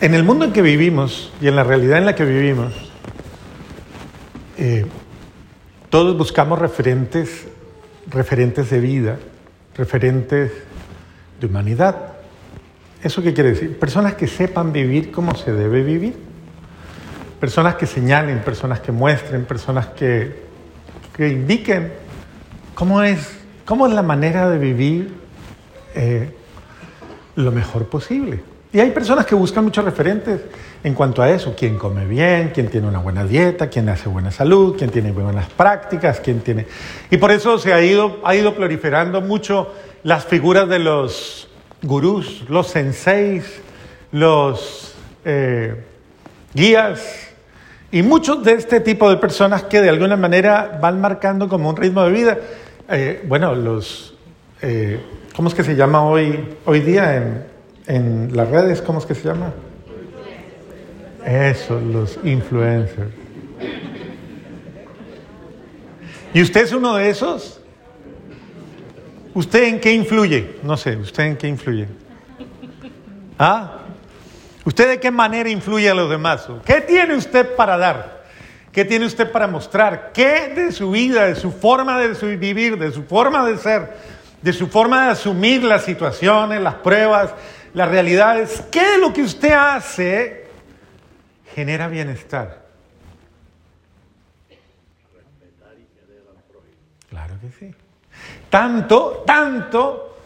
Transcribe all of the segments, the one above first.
en el mundo en que vivimos y en la realidad en la que vivimos, eh, todos buscamos referentes, referentes de vida, referentes de humanidad. ¿Eso qué quiere decir? Personas que sepan vivir como se debe vivir. Personas que señalen, personas que muestren, personas que, que indiquen cómo es, cómo es la manera de vivir eh, lo mejor posible. Y hay personas que buscan muchos referentes en cuanto a eso, quién come bien, quién tiene una buena dieta, quién hace buena salud, quién tiene buenas prácticas, quién tiene... Y por eso se ha ido, ha ido proliferando mucho las figuras de los gurús, los senseis, los eh, guías y muchos de este tipo de personas que de alguna manera van marcando como un ritmo de vida. Eh, bueno, los... Eh, ¿Cómo es que se llama hoy, hoy día en, en las redes? ¿Cómo es que se llama? Eso, los influencers. ¿Y usted es uno de esos? ¿Usted en qué influye? No sé, ¿usted en qué influye? ¿Ah? ¿Usted de qué manera influye a los demás? ¿Qué tiene usted para dar? ¿Qué tiene usted para mostrar? ¿Qué de su vida, de su forma de vivir, de su forma de ser, de su forma de asumir las situaciones, las pruebas, las realidades? ¿Qué de lo que usted hace genera bienestar? Claro que sí. Tanto, tanto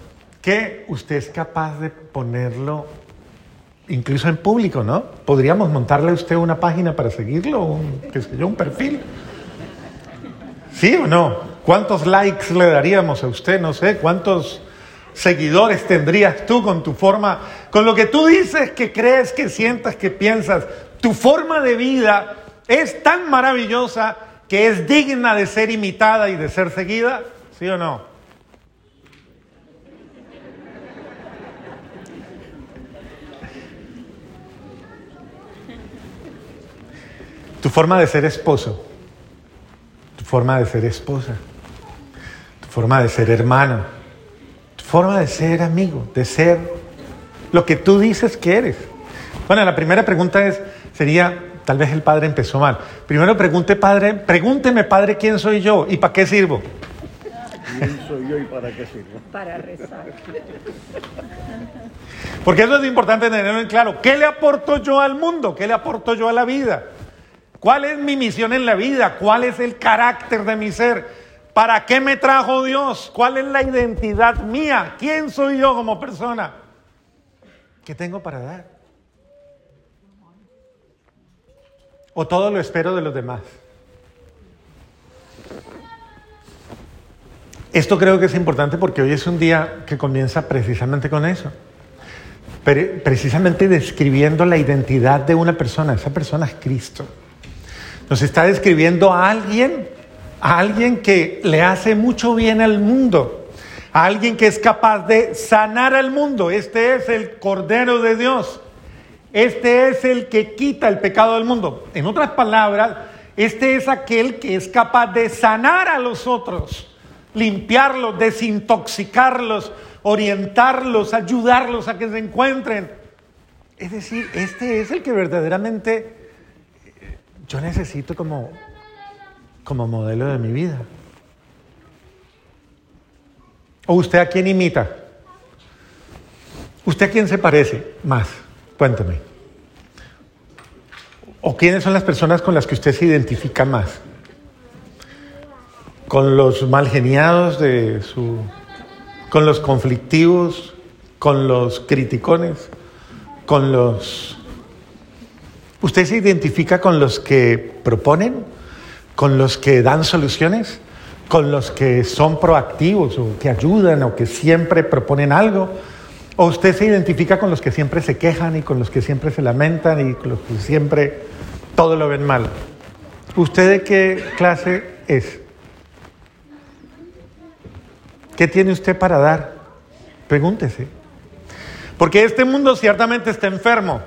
que usted es capaz de ponerlo incluso en público, ¿no? Podríamos montarle a usted una página para seguirlo, un, qué yo, un perfil. ¿Sí o no? ¿Cuántos likes le daríamos a usted? No sé, ¿cuántos seguidores tendrías tú con tu forma, con lo que tú dices, que crees, que sientas, que piensas? Tu forma de vida es tan maravillosa que es digna de ser imitada y de ser seguida, ¿sí o no? Tu forma de ser esposo, tu forma de ser esposa, tu forma de ser hermano, forma de ser amigo, de ser lo que tú dices que eres. Bueno, la primera pregunta es, sería, tal vez el padre empezó mal. Primero pregunte, padre, pregúnteme, padre, quién soy yo y para qué sirvo. ¿Quién soy yo y para qué sirvo? Para rezar. Porque eso es importante tenerlo en claro. ¿Qué le aporto yo al mundo? ¿Qué le aporto yo a la vida? ¿Cuál es mi misión en la vida? ¿Cuál es el carácter de mi ser? ¿Para qué me trajo Dios? ¿Cuál es la identidad mía? ¿Quién soy yo como persona? ¿Qué tengo para dar? ¿O todo lo espero de los demás? Esto creo que es importante porque hoy es un día que comienza precisamente con eso. Precisamente describiendo la identidad de una persona. Esa persona es Cristo. Nos está describiendo a alguien, a alguien que le hace mucho bien al mundo, a alguien que es capaz de sanar al mundo. Este es el Cordero de Dios. Este es el que quita el pecado del mundo. En otras palabras, este es aquel que es capaz de sanar a los otros, limpiarlos, desintoxicarlos, orientarlos, ayudarlos a que se encuentren. Es decir, este es el que verdaderamente yo necesito como, como modelo de mi vida. ¿O usted a quién imita? ¿Usted a quién se parece más? Cuénteme. ¿O quiénes son las personas con las que usted se identifica más? ¿Con los malgeniados de su... con los conflictivos, con los criticones, con los ¿Usted se identifica con los que proponen, con los que dan soluciones, con los que son proactivos o que ayudan o que siempre proponen algo? ¿O usted se identifica con los que siempre se quejan y con los que siempre se lamentan y con los que siempre todo lo ven mal? ¿Usted de qué clase es? ¿Qué tiene usted para dar? Pregúntese. Porque este mundo ciertamente está enfermo.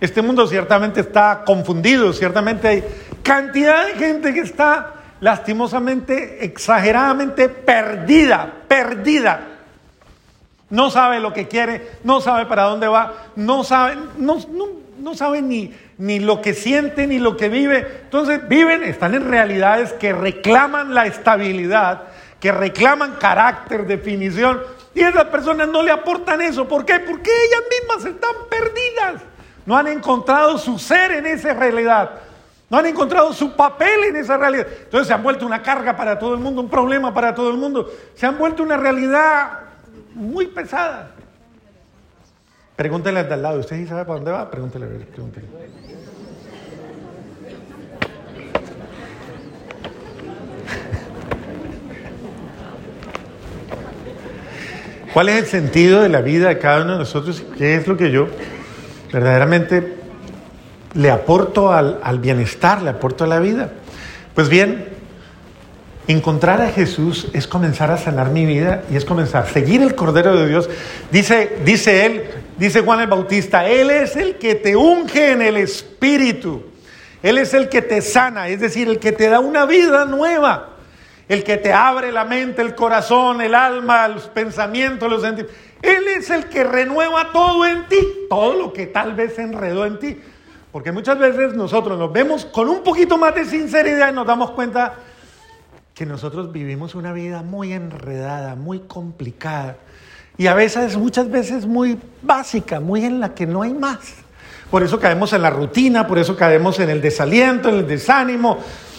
Este mundo ciertamente está confundido, ciertamente hay cantidad de gente que está lastimosamente, exageradamente perdida, perdida. No sabe lo que quiere, no sabe para dónde va, no sabe, no, no saben ni, ni lo que siente ni lo que vive. Entonces viven, están en realidades que reclaman la estabilidad, que reclaman carácter, definición. Y esas personas no le aportan eso. ¿Por qué? Porque ellas mismas están perdidas. No han encontrado su ser en esa realidad. No han encontrado su papel en esa realidad. Entonces se han vuelto una carga para todo el mundo, un problema para todo el mundo. Se han vuelto una realidad muy pesada. Pregúntele al de al lado, ¿usted sí sabe para dónde va? Pregúntele, pregúntele. ¿Cuál es el sentido de la vida de cada uno de nosotros? ¿Qué es lo que yo verdaderamente le aporto al, al bienestar, le aporto a la vida? Pues bien, encontrar a Jesús es comenzar a sanar mi vida y es comenzar a seguir el Cordero de Dios. Dice, dice él, dice Juan el Bautista, Él es el que te unge en el Espíritu. Él es el que te sana, es decir, el que te da una vida nueva el que te abre la mente, el corazón, el alma, los pensamientos, los sentimientos. Él es el que renueva todo en ti, todo lo que tal vez enredó en ti. Porque muchas veces nosotros nos vemos con un poquito más de sinceridad y nos damos cuenta que nosotros vivimos una vida muy enredada, muy complicada y a veces, muchas veces muy básica, muy en la que no hay más. Por eso caemos en la rutina, por eso caemos en el desaliento, en el desánimo,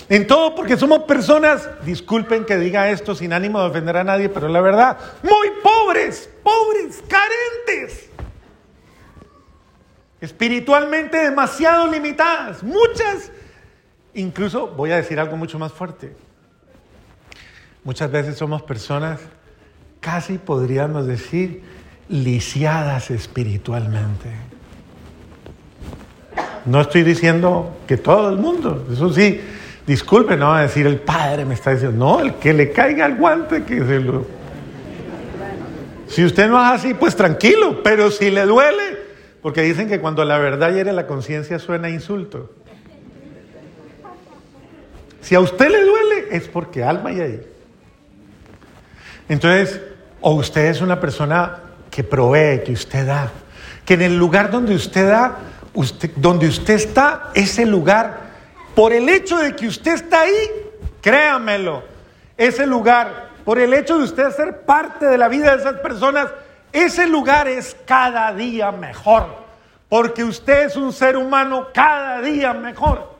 en todo porque somos personas, disculpen que diga esto sin ánimo de ofender a nadie, pero la verdad, muy pobres, pobres, carentes. Espiritualmente demasiado limitadas, muchas, incluso voy a decir algo mucho más fuerte. Muchas veces somos personas, casi podríamos decir, lisiadas espiritualmente. No estoy diciendo que todo el mundo, eso sí, Disculpe, no va a decir el padre me está diciendo, no, el que le caiga el guante, que se lo. Si usted no es así, pues tranquilo, pero si le duele, porque dicen que cuando la verdad hiere la conciencia suena insulto. Si a usted le duele, es porque alma hay ahí. Entonces, o usted es una persona que provee, que usted da, que en el lugar donde usted da, usted, donde usted está, ese lugar por el hecho de que usted está ahí, créamelo, ese lugar, por el hecho de usted ser parte de la vida de esas personas, ese lugar es cada día mejor. Porque usted es un ser humano cada día mejor.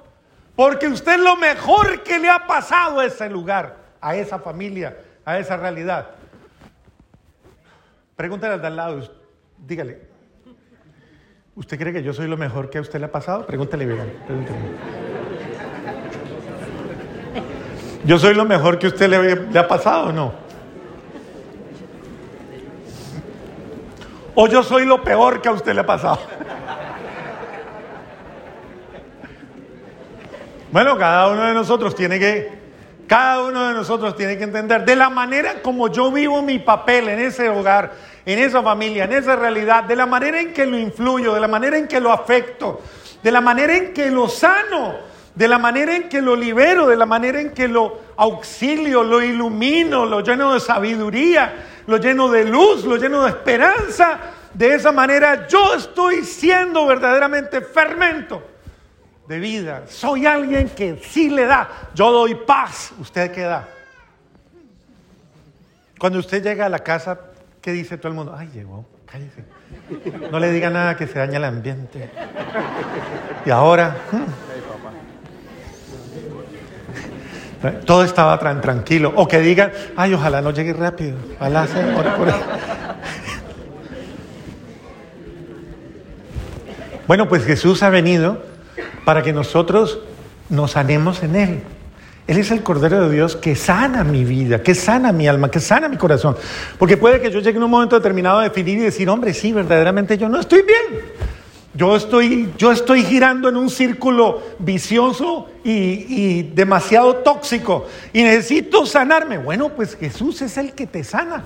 Porque usted es lo mejor que le ha pasado a ese lugar, a esa familia, a esa realidad. Pregúntale al de al lado, dígale, ¿usted cree que yo soy lo mejor que a usted le ha pasado? Pregúntale, pregúntale. ¿Yo soy lo mejor que usted le, ha pasado o no? ¿O yo soy lo peor que a usted le ha pasado? Bueno, cada uno de nosotros tiene que, cada uno de nosotros tiene que entender de la manera como yo vivo mi papel en ese hogar, en esa familia, en esa realidad, de la manera en que lo influyo, de la manera en que lo afecto, de la manera en que lo sano, de la manera en que lo libero, de la manera en que lo auxilio, lo ilumino, lo lleno de sabiduría, lo lleno de luz, lo lleno de esperanza. De esa manera yo estoy siendo verdaderamente fermento de vida. Soy alguien que sí le da. Yo doy paz. ¿Usted qué da? Cuando usted llega a la casa, ¿qué dice todo el mundo? Ay, llegó, cállese. No le diga nada que se daña el ambiente. Y ahora... Hmm, Todo estaba tan tranquilo. O que digan, ay, ojalá no llegue rápido. Ojalá se por. Bueno, pues Jesús ha venido para que nosotros nos sanemos en Él. Él es el Cordero de Dios que sana mi vida, que sana mi alma, que sana mi corazón. Porque puede que yo llegue en un momento determinado a definir y decir, hombre, sí, verdaderamente yo no estoy bien. Yo estoy, yo estoy girando en un círculo vicioso y, y, demasiado tóxico y necesito sanarme. Bueno, pues Jesús es el que te sana.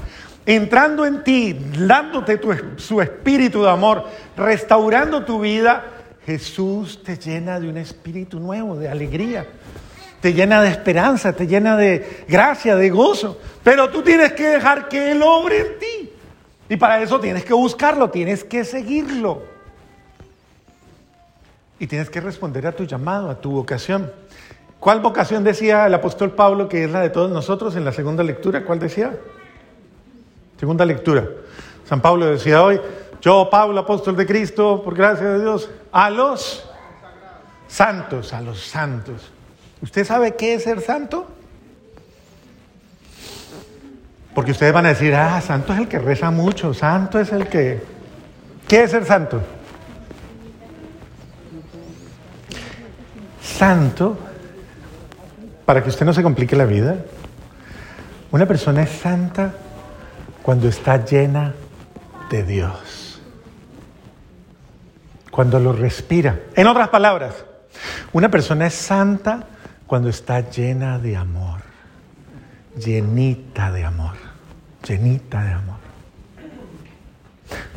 Entrando en ti, dándote su espíritu de amor, restaurando tu vida, Jesús te llena de un espíritu nuevo, de alegría. Te llena de esperanza, te llena de gracia, de gozo. Pero tú tienes que dejar que Él obre en ti. Y para eso tienes que buscarlo, tienes que seguirlo. Y tienes que responder a tu llamado, a tu vocación. ¿Cuál vocación decía el apóstol Pablo que es la de todos nosotros en la segunda lectura? ¿Cuál decía? Segunda lectura. San Pablo decía hoy, yo, Pablo, apóstol de Cristo, por gracia de Dios, a los santos, a los santos. ¿Usted sabe qué es ser santo? Porque ustedes van a decir, ah, santo es el que reza mucho, santo es el que... ¿Qué es ser santo? Santo, para que usted no se complique la vida, una persona es santa cuando está llena de Dios, cuando lo respira. En otras palabras, una persona es santa cuando está llena de amor, llenita de amor, llenita de amor.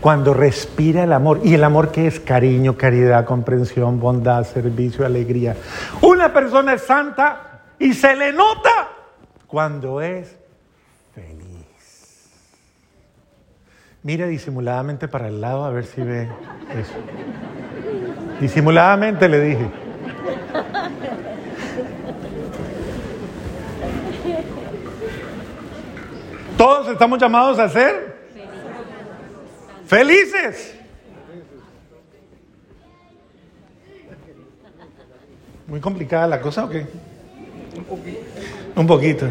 Cuando respira el amor, y el amor que es cariño, caridad, comprensión, bondad, servicio, alegría. Una persona es santa y se le nota cuando es feliz. Mire disimuladamente para el lado a ver si ve eso. Disimuladamente le dije. Todos estamos llamados a ser felices. ¿Muy complicada la cosa o qué? Un poquito. Un poquito.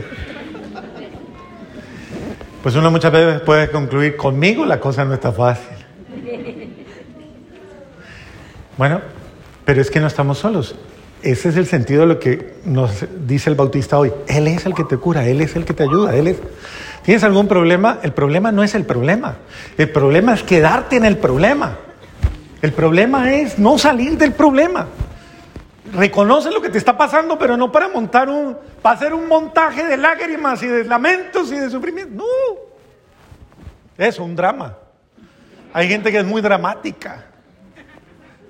Pues uno muchas veces puede concluir, conmigo la cosa no está fácil. Bueno, pero es que no estamos solos. Ese es el sentido de lo que nos dice el bautista hoy. Él es el que te cura, Él es el que te ayuda, Él es... ¿Tienes algún problema? El problema no es el problema. El problema es quedarte en el problema. El problema es no salir del problema. Reconoce lo que te está pasando, pero no para montar un, para hacer un montaje de lágrimas y de lamentos y de sufrimiento. No. Es un drama. Hay gente que es muy dramática.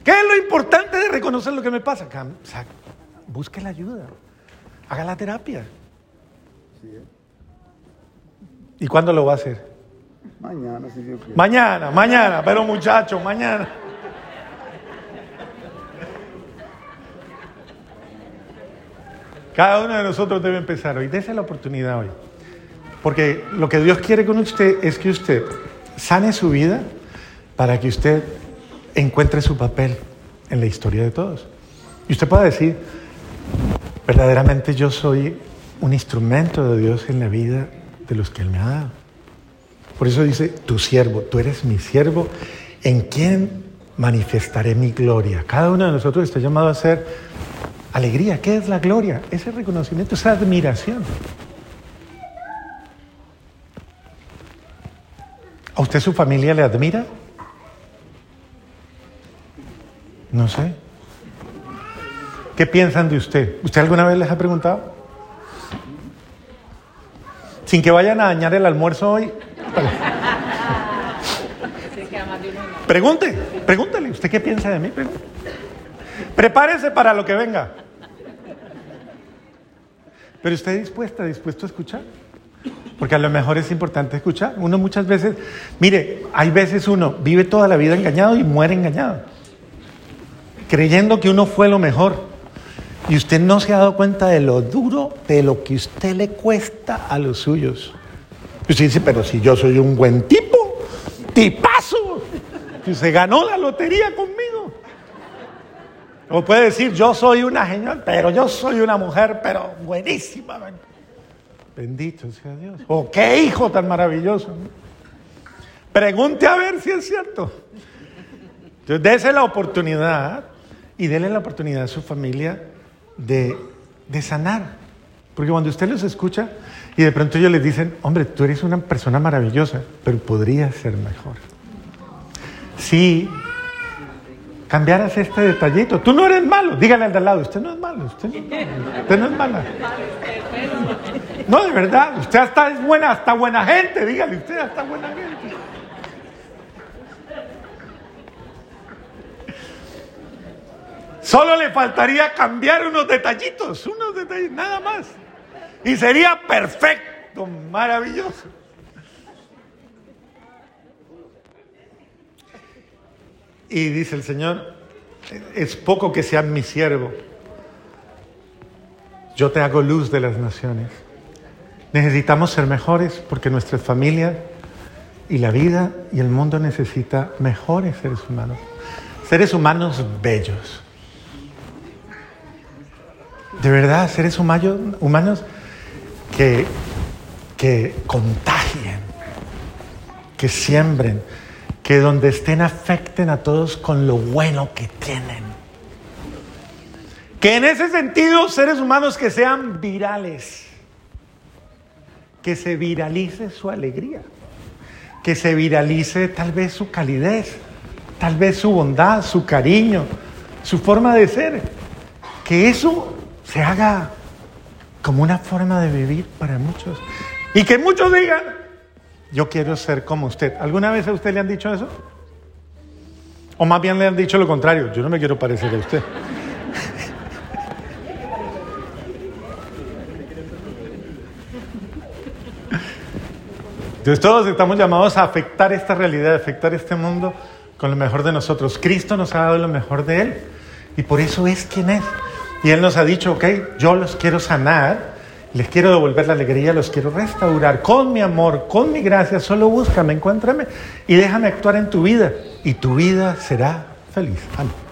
¿Qué es lo importante de reconocer lo que me pasa? busque la ayuda. Haga la terapia. ¿Y cuándo lo va a hacer? Mañana, si Dios quiere. Mañana, mañana, pero muchachos, mañana. Cada uno de nosotros debe empezar hoy. Dese la oportunidad hoy. Porque lo que Dios quiere con usted es que usted sane su vida para que usted encuentre su papel en la historia de todos. Y usted pueda decir, verdaderamente yo soy un instrumento de Dios en la vida de los que Él me ha dado. Por eso dice, tu siervo, tú eres mi siervo, en quien manifestaré mi gloria. Cada uno de nosotros está llamado a ser alegría. ¿Qué es la gloria? Ese reconocimiento, esa admiración. ¿A usted su familia le admira? No sé. ¿Qué piensan de usted? ¿Usted alguna vez les ha preguntado? Sin que vayan a dañar el almuerzo hoy. Pregunte, pregúntele, ¿usted qué piensa de mí? Prepárese para lo que venga. Pero usted dispuesta, dispuesto a escuchar. Porque a lo mejor es importante escuchar. Uno muchas veces, mire, hay veces uno vive toda la vida engañado y muere engañado. Creyendo que uno fue lo mejor. Y usted no se ha dado cuenta de lo duro de lo que usted le cuesta a los suyos. Y usted dice, pero si yo soy un buen tipo, tipazo, que se ganó la lotería conmigo. O puede decir, yo soy una señora, pero yo soy una mujer, pero buenísima. Bendito sea Dios. O qué hijo tan maravilloso. Pregunte a ver si es cierto. Entonces, dése la oportunidad y déle la oportunidad a su familia de, sanar. Porque cuando usted los escucha y de pronto ellos les dicen, hombre, tú eres una persona maravillosa, pero podría ser mejor. Si cambiaras este detallito, tú no eres malo, dígale al de al lado, usted no es malo, usted no es, malo, usted no es mala. No, de verdad, usted hasta es buena, hasta buena gente, dígale, usted hasta buena gente. Solo le faltaría cambiar unos detallitos, unos detalles, nada más. Y sería perfecto, maravilloso. Y dice el Señor, es poco que seas mi siervo. Yo te hago luz de las naciones. Necesitamos ser mejores porque nuestra familia y la vida y el mundo necesita mejores seres humanos. Seres humanos bellos. De verdad, seres humanos, que, que contagien, que siembren, que donde estén afecten a todos con lo bueno que tienen. Que en ese sentido, seres humanos que sean virales, que se viralice su alegría, que se viralice tal vez su calidez, tal vez su bondad, su cariño, su forma de ser. Que eso se haga como una forma de vivir para muchos. Y que muchos digan, yo quiero ser como usted. ¿Alguna vez a usted le han dicho eso? O más bien le han dicho lo contrario, yo no me quiero parecer a usted. Entonces todos estamos llamados a afectar esta realidad, a afectar este mundo con lo mejor de nosotros. Cristo nos ha dado lo mejor de Él y por eso es quien es. Y Él nos ha dicho, ok, yo los quiero sanar, les quiero devolver la alegría, los quiero restaurar con mi amor, con mi gracia, solo búscame, encuéntrame y déjame actuar en tu vida y tu vida será feliz. Amén.